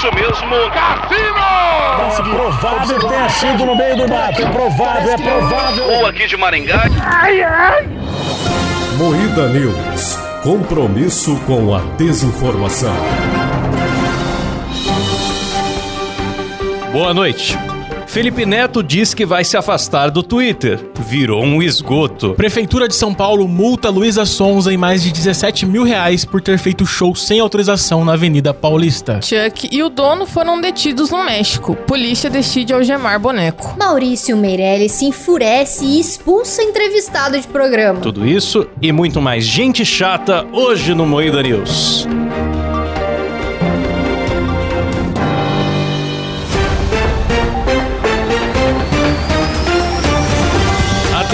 isso mesmo, Cassino! É provável que tenha sido no meio do mato. É provável, é provável. Ou aqui de Maringá. Moída News. Compromisso com a desinformação. Boa noite. Felipe Neto diz que vai se afastar do Twitter. Virou um esgoto. Prefeitura de São Paulo multa Luísa Sonza em mais de 17 mil reais por ter feito show sem autorização na Avenida Paulista. Chuck e o dono foram detidos no México. Polícia decide algemar boneco. Maurício Meirelles se enfurece e expulsa entrevistado de programa. Tudo isso e muito mais gente chata hoje no Moída News.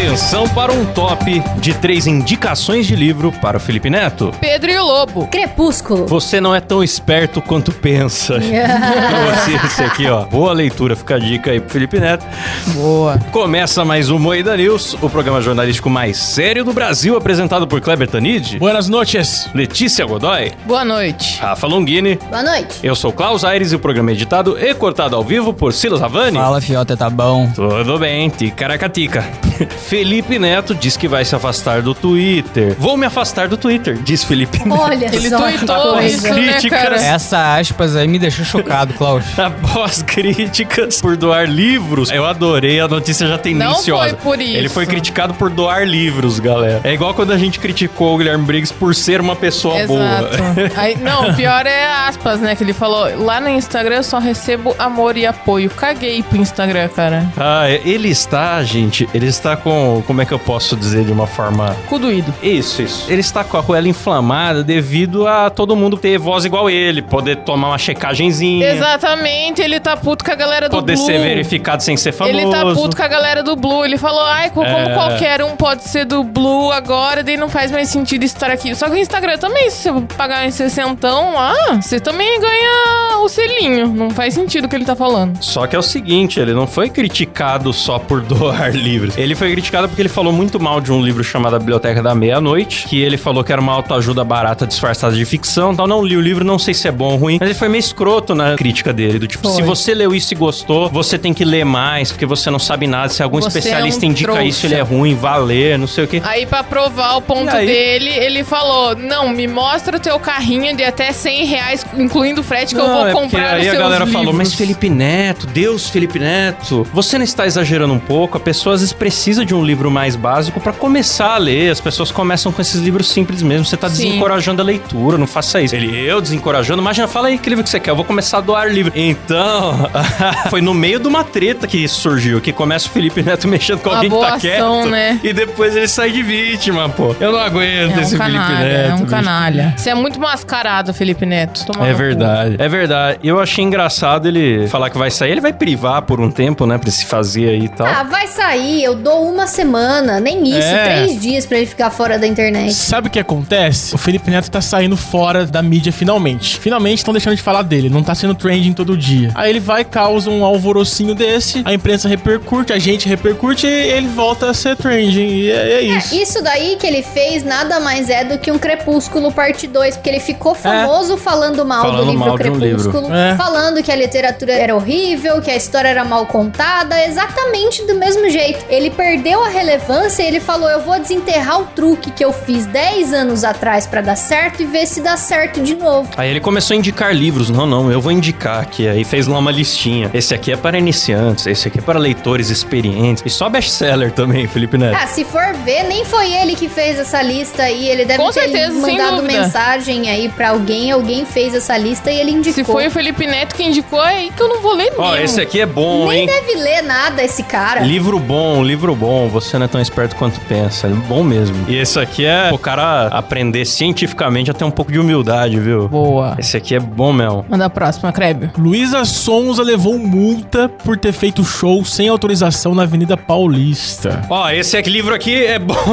Atenção para um top de três indicações de livro para o Felipe Neto. Pedro e o Lobo. Crepúsculo. Você não é tão esperto quanto pensa. Você, esse aqui, ó. Boa leitura, fica a dica aí pro Felipe Neto. Boa. Começa mais um Moída News, o programa jornalístico mais sério do Brasil, apresentado por Kleber Tanid, Buenas noches. Letícia Godoy, Boa noite. Rafa Longini. Boa noite. Eu sou Klaus Aires e o programa é editado e cortado ao vivo por Silas Havani. Fala, fiota, tá bom? Tudo bem, ticaracatica. Felipe Neto diz que vai se afastar do Twitter. Vou me afastar do Twitter, diz Felipe Neto. Olha Ele só coisa. isso, né, Críticas. cara? Essa aspas aí me deixou chocado, Klaus. Após críticas por doar livros, eu adorei a notícia já tendenciosa. Não foi por isso. Ele foi criticado por doar livros, galera. É igual quando a gente criticou o Guilherme Briggs por ser uma pessoa Exato. boa. Aí, não, o pior é aspas, né? Que ele falou: lá no Instagram eu só recebo amor e apoio. Caguei pro Instagram, cara. Ah, ele está, gente, ele está com, como é que eu posso dizer de uma forma... Cu doído. Isso, isso. Ele está com a ruela inflamada devido a todo mundo ter voz igual ele, poder tomar uma checagenzinha, Exatamente, ele tá puto com a galera do poder Blue. ser verificado sem ser famoso. Ele tá puto com a galera do Blue. Ele falou, ai, co- como É. qualquer um pode ser do Blue agora, daí não faz mais sentido estar aqui. Só que o Instagram também, se você pagar em 60, ah, você também ganha o selinho. Não faz sentido o que ele tá falando. Só que é o seguinte, ele não foi criticado só por doar livros. Ele foi criticado porque ele falou muito mal de um livro chamado A Biblioteca da Meia-Noite, que ele falou que era uma autoajuda barata disfarçada de ficção, tal. Não li o livro, não sei se é bom ou ruim, mas ele foi meio escroto na crítica dele, do tipo, Foi. se você leu isso e gostou, você tem que ler mais, porque você não sabe nada, se algum Você especialista é um indica trouxa. isso, ele é ruim, valer, não sei o quê. Aí, pra provar o ponto aí? dele, ele falou: Não, me mostra o teu carrinho de até 100 reais, incluindo o frete, que eu vou é comprar aí os a seus galera livros. falou, mas Felipe Neto, Deus Felipe Neto, você não está exagerando um pouco? A pessoa às vezes precisa de um livro mais básico pra começar a ler. As pessoas começam com esses livros simples mesmo. Você tá Sim. desencorajando a leitura, não faça isso. Ele, eu desencorajando, imagina, fala aí que livro que você quer, eu vou começar a doar livro. Então, foi no meio de uma treta que isso surgiu, que começa o Felipe Neto mexendo com Uma alguém que tá ação, quieto. né? E depois ele sai de vítima, pô. Eu não aguento É um esse Felipe canalha, Neto. é um bicho. canalha. Você é muito mascarado, Felipe Neto. Toma É no cu. verdade, é verdade. Eu achei engraçado ele falar que vai sair. Ele vai privar por um tempo, né? Pra se fazer aí e tal. Ah, vai sair, eu dou uma semana, nem isso, É. três dias pra ele ficar fora da internet. Sabe o que acontece? O Felipe Neto tá saindo fora da mídia finalmente. Finalmente estão deixando de falar dele, não tá sendo trending todo dia. Aí ele vai, causa um alvorocinho desse, a imprensa repercute, a gente repercute e ele volta a ser trending. E é, é isso. Isso daí que ele fez nada mais é do que um Crepúsculo parte 2, porque ele ficou famoso falando mal Falando do livro mal de um Crepúsculo, livro. É. falando que a literatura era horrível, que a história era mal contada, exatamente do mesmo jeito. Ele perdeu a relevância e ele falou: "Eu vou desenterrar o truque que eu fiz 10 anos atrás pra dar certo e ver se dá certo de novo". Aí ele começou a indicar livros. Não, não, eu vou indicar aqui. Aí fez lá uma listinha. Esse aqui é para iniciantes, esse aqui é para leitores experientes. E só best-seller também, Felipe Neto. Ah, se for ver, nem foi ele que fez essa lista aí. Ele deve Com ter certeza, mandado mensagem aí pra alguém. Alguém fez essa lista e ele indicou. Se foi o Felipe Neto que indicou, é aí que eu não vou ler Ó, mesmo. esse aqui é bom, Nem hein? deve ler nada esse cara. Livro bom, livro bom. Você não é tão esperto quanto pensa. É bom mesmo. E esse aqui é o cara aprender cientificamente a ter um pouco de humildade, viu? Boa. Esse aqui é bom mesmo. Manda a próxima, Crébio. Luísa Sonza levou multa por ter feito show sem autorização na Avenida Paulista. Ó, esse aqui, livro aqui é bom.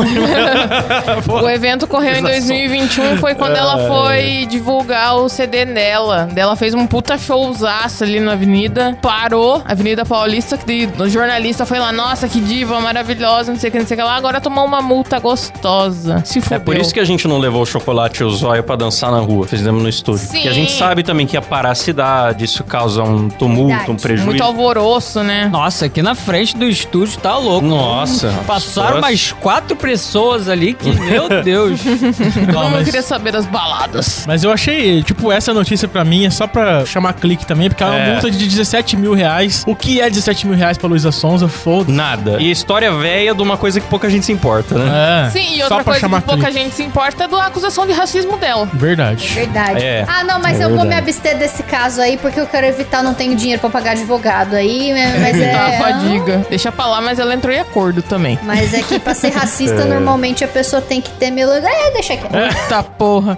O evento ocorreu em 2021 foi quando ela foi divulgar o CD dela. Ela fez fez um puta showzaço ali na avenida. Parou, Avenida Paulista, que o jornalista foi lá, nossa, que diva maravilhosa, não sei o que, não sei o que lá. Agora tomou uma multa gostosa. Se É fudeu. por isso que a gente não levou o chocolate e o zóio pra dançar na rua. Fizemos no estúdio. Sim. Porque a gente sabe também que ia parar a cidade, isso causa um tumulto, Verdade. um prejuízo. Muito alvoroço, né? Nossa, aqui na frente do estúdio tá louco. Nossa. Passaram pessoas- mais quatro pessoas ali que, meu Deus. Mundo mas- queria saber das baladas. Mas eu achei, tipo, essa notícia pra mim é só pra chamar clique também, porque é uma É. multa de 17 mil reais. O que é 17 mil reais pra Luísa Sonza? Foda. Nada. E história velha de uma coisa que pouca gente se importa, né? É. Sim, e outra coisa chamar que pouca clique. gente se importa é da acusação de racismo dela. Verdade. Verdade. É, ah, não, mas é eu vou me verdade. abster desse caso aí, porque eu quero evitar, não tenho dinheiro pra pagar advogado aí, né, mas é... Tá, fadiga. Deixa pra lá, mas ela entrou em acordo também. Mas é que pra ser racista, normalmente a pessoa tem que ter melodia. É, deixa aqui. Eita porra.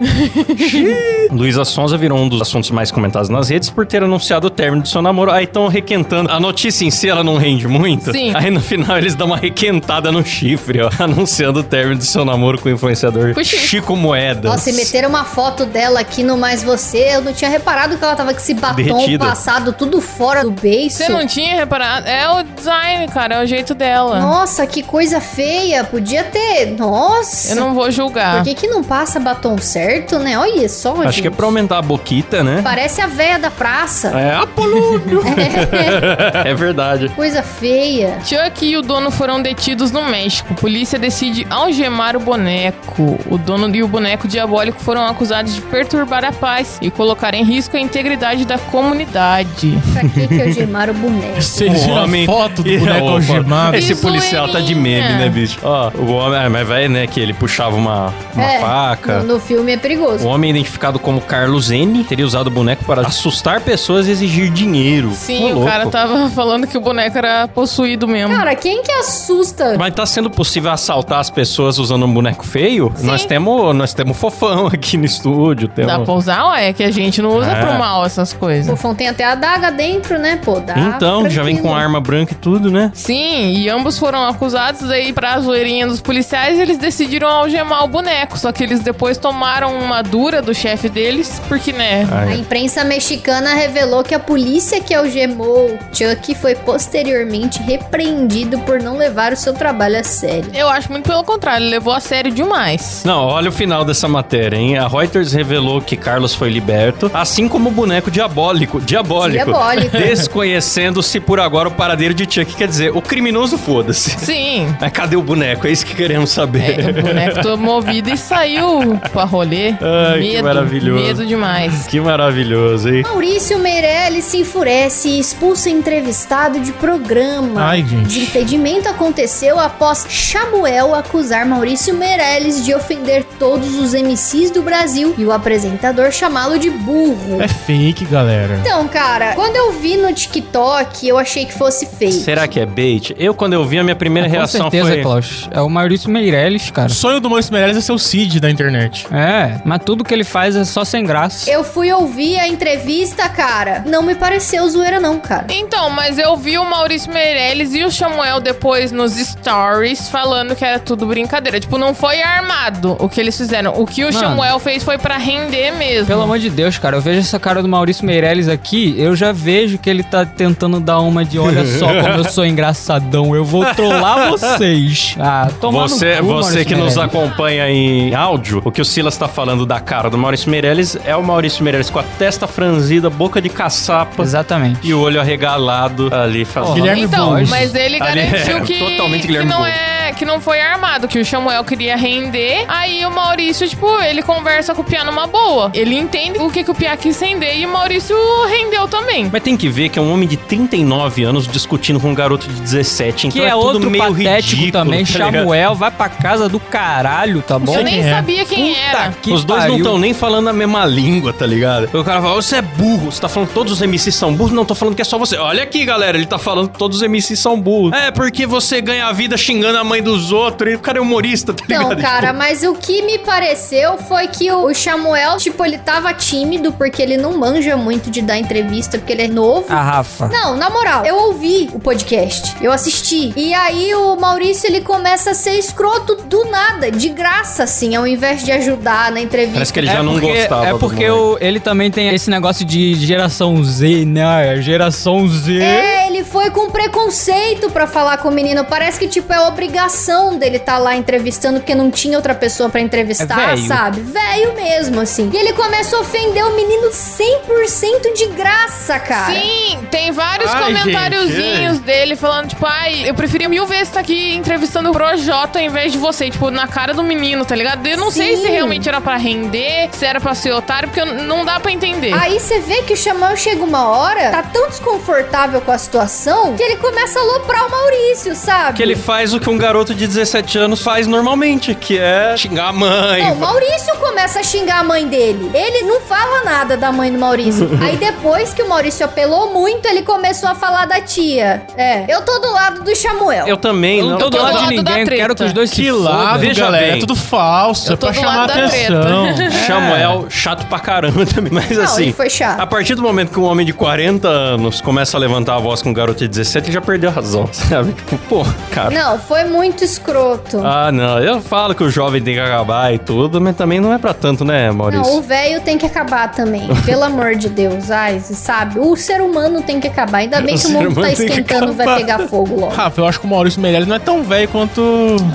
Luísa Sonza virou um dos assuntos mais comentados nas redes por ter anunciado o término do seu namoro. Aí estão requentando. A notícia em si, ela não rende muito. Sim. Aí no final eles dão uma requentada no chifre, ó. Anunciando o término do seu namoro com o influenciador chifre. Chico Moedas. Nossa, e meteram uma foto dela aqui no Mais Você. Eu não tinha reparado que ela tava com esse batom Derretida. passado tudo fora do beiço. Você não tinha reparado? É o design, cara, é o jeito dela. Nossa, que coisa feia. Podia ter. Nossa. Eu não vou julgar. Por que, que não passa batom certo, né? Olha só, Acho gente. que é pra aumentar a boquita, né? Parece a véia da praça. É Apolônio. é verdade. Coisa feia. Chuck e o dono foram detidos no México. Polícia decide algemar o boneco. O dono e o boneco diabólico foram acusados de perturbar a paz e colocar em risco a integridade da comunidade. Pra que que algemar o boneco? Vocês O viram homem- a foto do boneco opa. algemado? Esse policial tá de meme, zoeirinha. né, bicho? Ó, o homem. É, mas vai, né, que ele puxava uma, uma É, faca. No, no filme é O perigoso. homem identificado como Carlos N teria usado o boneco para assustar pessoas e exigir dinheiro. Sim, Ô, o louco. cara tava falando que o boneco era possuído mesmo. Cara, quem que assusta? Mas tá sendo possível assaltar as pessoas usando um boneco feio? Sim. Nós temos nós temos fofão aqui no estúdio. Temos... Dá pra usar? Ué, é que a gente não usa É. pro mal essas O coisas. fofão tem até a daga dentro, né? Pô, dá. Então, já vem com tranquilo. arma branca e tudo, né? Sim, e ambos foram acusados aí pra zoeirinha dos policiais eles decidiram algemar o boneco. Só que eles depois tomaram uma dura do chefe deles, porque, né? A Ai, imprensa mexicana revelou que a polícia que algemou Chuck foi posteriormente repreendido por não levar o seu trabalho a sério. Eu acho muito pelo contrário, ele levou a sério demais. Não, olha o final dessa matéria, hein? A Reuters revelou que Carlos foi liberto, assim como o boneco diabólico. Diabólico. Diabólico. Desconhecendo-se por agora o paradeiro de Chuck. Quer dizer, o criminoso foda-se. Sim. Mas cadê o boneco? É isso que queremos saber. É, o boneco tomou vida e saiu pra rolê. Ai, que maravilhoso. Medo demais. Que maravilhoso, hein? Maurício Meirelles se enfurece e expulsa entrevistado de programa. Ai, gente. Desentendimento aconteceu após Samuel acusar Maurício Meirelles de ofender todos os MCs do Brasil e o apresentador chamá-lo de burro. É fake, galera. Então, cara, quando eu vi no TikTok, eu achei que fosse fake. Será que é bait? Eu, quando eu vi, a minha primeira Com reação certeza, foi... Klaus. É o Maurício Meirelles, cara. O sonho do Maurício Meirelles é ser o Cid da internet. É, mas tudo que ele faz é só sem graça. Eu fui ouvir a entrevista, cara. Não me pareceu zoeira, não, cara. Então, mas eu vi o Maurício Meirelles e o Samuel depois nos stories falando que era tudo brincadeira. Tipo, não foi armado o que eles fizeram. O que o Mano. Samuel fez foi pra render mesmo. Pelo amor de Deus, cara, eu vejo essa cara do Maurício Meirelles aqui, eu já vejo que ele tá tentando dar uma de olha só como eu sou engraçadão, eu vou trollar vocês. Ah, toma Você, cu, você que nos Meirelles. acompanha em áudio, o que o Silas tá falando da cara do Maurício Meirelles é o Maurício Meirelles com a testa franzida, boca de caçapa Exatamente. e o olho arregalado ali fazendo. Guilherme Então, mas ele Ali garantiu é que, totalmente que Guilherme é que não foi armado, que o Samuel queria render. Aí o Maurício, tipo, ele conversa com o Pia numa boa. Ele entende o que, que o Pia quis render e o Maurício rendeu também. Mas tem que ver que é um homem de 39 anos discutindo com um garoto de 17. Então Que é, tudo outro meio patético ridículo, também, tá? Samuel, vai pra casa do caralho, tá bom? Eu nem quem é. sabia quem Puta era. que Os dois não pariu. estão nem falando a mesma língua, tá ligado? O cara fala, você é burro, você tá falando que todos os MCs são burros? Não, tô falando que é só você. Olha aqui, galera, ele tá falando que todos os MCs são burros. É, porque você ganha a vida xingando a mãe dos outros. E o cara é humorista, tá ligado? Não, cara, Tipo, mas o que me pareceu foi que o Samuel, tipo, ele tava tímido porque ele não manja muito de dar entrevista, porque ele é novo. A Rafa. Não, na moral, eu ouvi o podcast, eu assisti. E aí o Maurício ele começa a ser escroto do nada, de graça, assim, ao invés de ajudar na entrevista. Parece que ele já é não porque, gostava. É porque ele também tem esse negócio de geração Z, né? Geração Z. É, ele foi com preconceito pra falar com o menino. Parece que, tipo, é obrigação dele estar lá entrevistando, porque não tinha outra pessoa pra entrevistar, É sabe? Velho mesmo, assim. E ele começa a ofender o menino 100% de graça, cara. Sim, tem vários Ai, comentáriozinhos dele falando, tipo, ai, eu preferia mil vezes estar aqui entrevistando o Projota ao invés de você, tipo, na cara do menino, tá ligado? Eu não sei Sim. se realmente era pra render, se era pra ser otário, porque não dá pra entender. Aí você vê que o Xamã chega uma hora, tá tão desconfortável com a situação, que ele começa a aloprar o Maurício, sabe? Que ele faz o que um garoto de 17 anos faz normalmente, que é xingar a mãe. Não, o Maurício começa a xingar a mãe dele. Ele não fala nada da mãe do Maurício. Aí depois que o Maurício apelou muito, ele começou a falar da tia. É, eu tô do lado do Samuel. Eu também, Eu não. não tô do lado do de ninguém, quero que os dois Que se lado, fodam. Veja galera. bem. É tudo falso. Eu É tô pra do chamar atenção. Samuel, chato pra caramba também. Mas Não, assim, ele foi chato. a partir do momento que um homem de 40 anos começa a levantar a voz com um garoto de 17, ele já perdeu a razão, sabe? Tipo, pô, cara. Não, foi muito escroto. Ah, não. Eu falo que o jovem tem que acabar e tudo, mas também não é pra tanto, né, Maurício? Não, o velho tem que acabar também. Pelo amor de Deus. Ai, sabe? O ser humano tem que acabar. Ainda bem O que o ser mundo tá humano tem que esquentando, vai acabar. pegar fogo logo. Rafa, eu acho que o Maurício Meirelles não é tão velho quanto.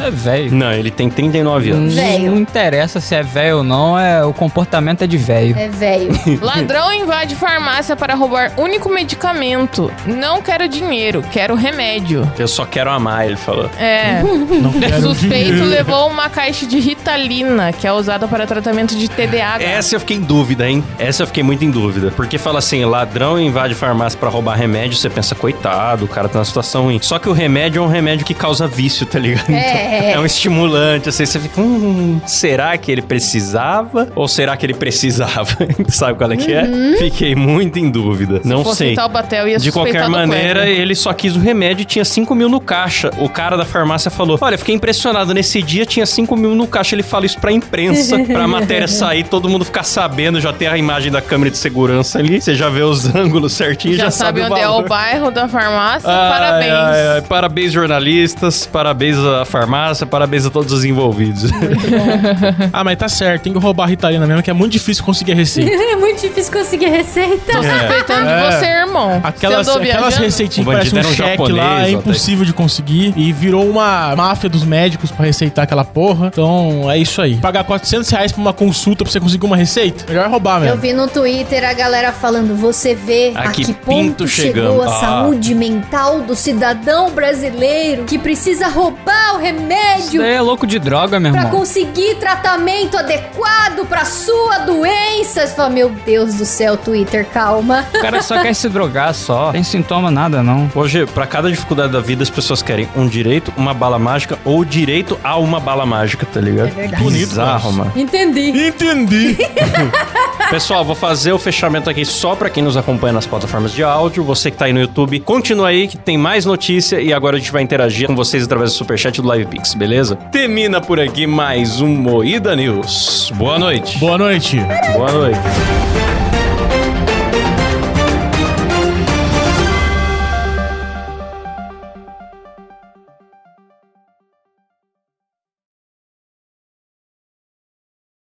É velho. Não, ele tem 39 anos. Velho. Não interessa se é velho ou não, é, o comportamento é de velho. É velho. Ladrão invade farmácia para roubar único medicamento. Não quero dinheiro, quero remédio. Eu só quero amar, ele falou. É. Não quero Suspeito dinheiro. levou uma caixa de Ritalina, que é usada para tratamento de TDAH. Essa eu fiquei em dúvida, hein? Essa eu fiquei muito em dúvida. Porque fala assim, ladrão invade farmácia pra roubar remédio, você pensa, coitado, o cara tá numa situação ruim. Só que o remédio é um remédio que causa vício, tá ligado? É. é um estimulante, assim, você fica, hum, será que ele precisava? Ou será que ele precisava? Sabe qual é que é? Fiquei muito em dúvida. Não Se fosse sei. Ia De qualquer maneira, ele só quis o remédio e tinha 5 mil no caixa. O cara da farmácia falou: Olha, fiquei impressionado. Nesse dia tinha 5 mil no caixa. Ele fala isso pra imprensa, pra matéria sair, todo mundo ficar sabendo. Já tem a imagem da câmera de segurança ali. Você já vê os ângulos certinho, já, Já, sabe o onde é o bairro da farmácia. Ai, Parabéns. ai, ai. Parabéns, jornalistas. Parabéns à farmácia. Parabéns a todos os envolvidos. Ah, mas tá certo, tem que roubar a Ritalina mesmo, que é muito difícil conseguir a receita. É muito difícil conseguir receita. Tô suspeitando É. de você, irmão. Aquelas, aquelas receitinhas que parecem um um cheque lá, é impossível de conseguir. E virou uma máfia dos médicos pra receitar aquela porra. Então, é isso aí. Pagar 400 reais pra uma consulta pra você conseguir uma receita, melhor é roubar Eu mesmo. vi no Twitter a galera falando: você vê A a que que pinto ponto chegamos." chegou a Ah. saúde mental do cidadão brasileiro que precisa roubar o Isso remédio daí é louco de droga, meu pra irmão. conseguir tratamento adequado pra sua doença. Você fala, meu Deus do céu, Twitter, calma. O cara só quer se drogar só. Tem sintoma nada, não. Hoje, pra cada dificuldade da vida, as pessoas querem um direito, uma bala mágica ou direito a uma bala mágica, tá ligado? É verdade. Bizarro, mano. Entendi. Entendi. Pessoal, vou fazer o fechamento aqui só pra quem nos acompanha nas plataformas de áudio. Você que tá aí no YouTube, continua aí que tem mais notícia e agora a gente vai interagir com vocês através do Superchat do Live Pix, beleza? Termina por aqui mais um Moída News. Boa noite. Boa noite. Boa noite.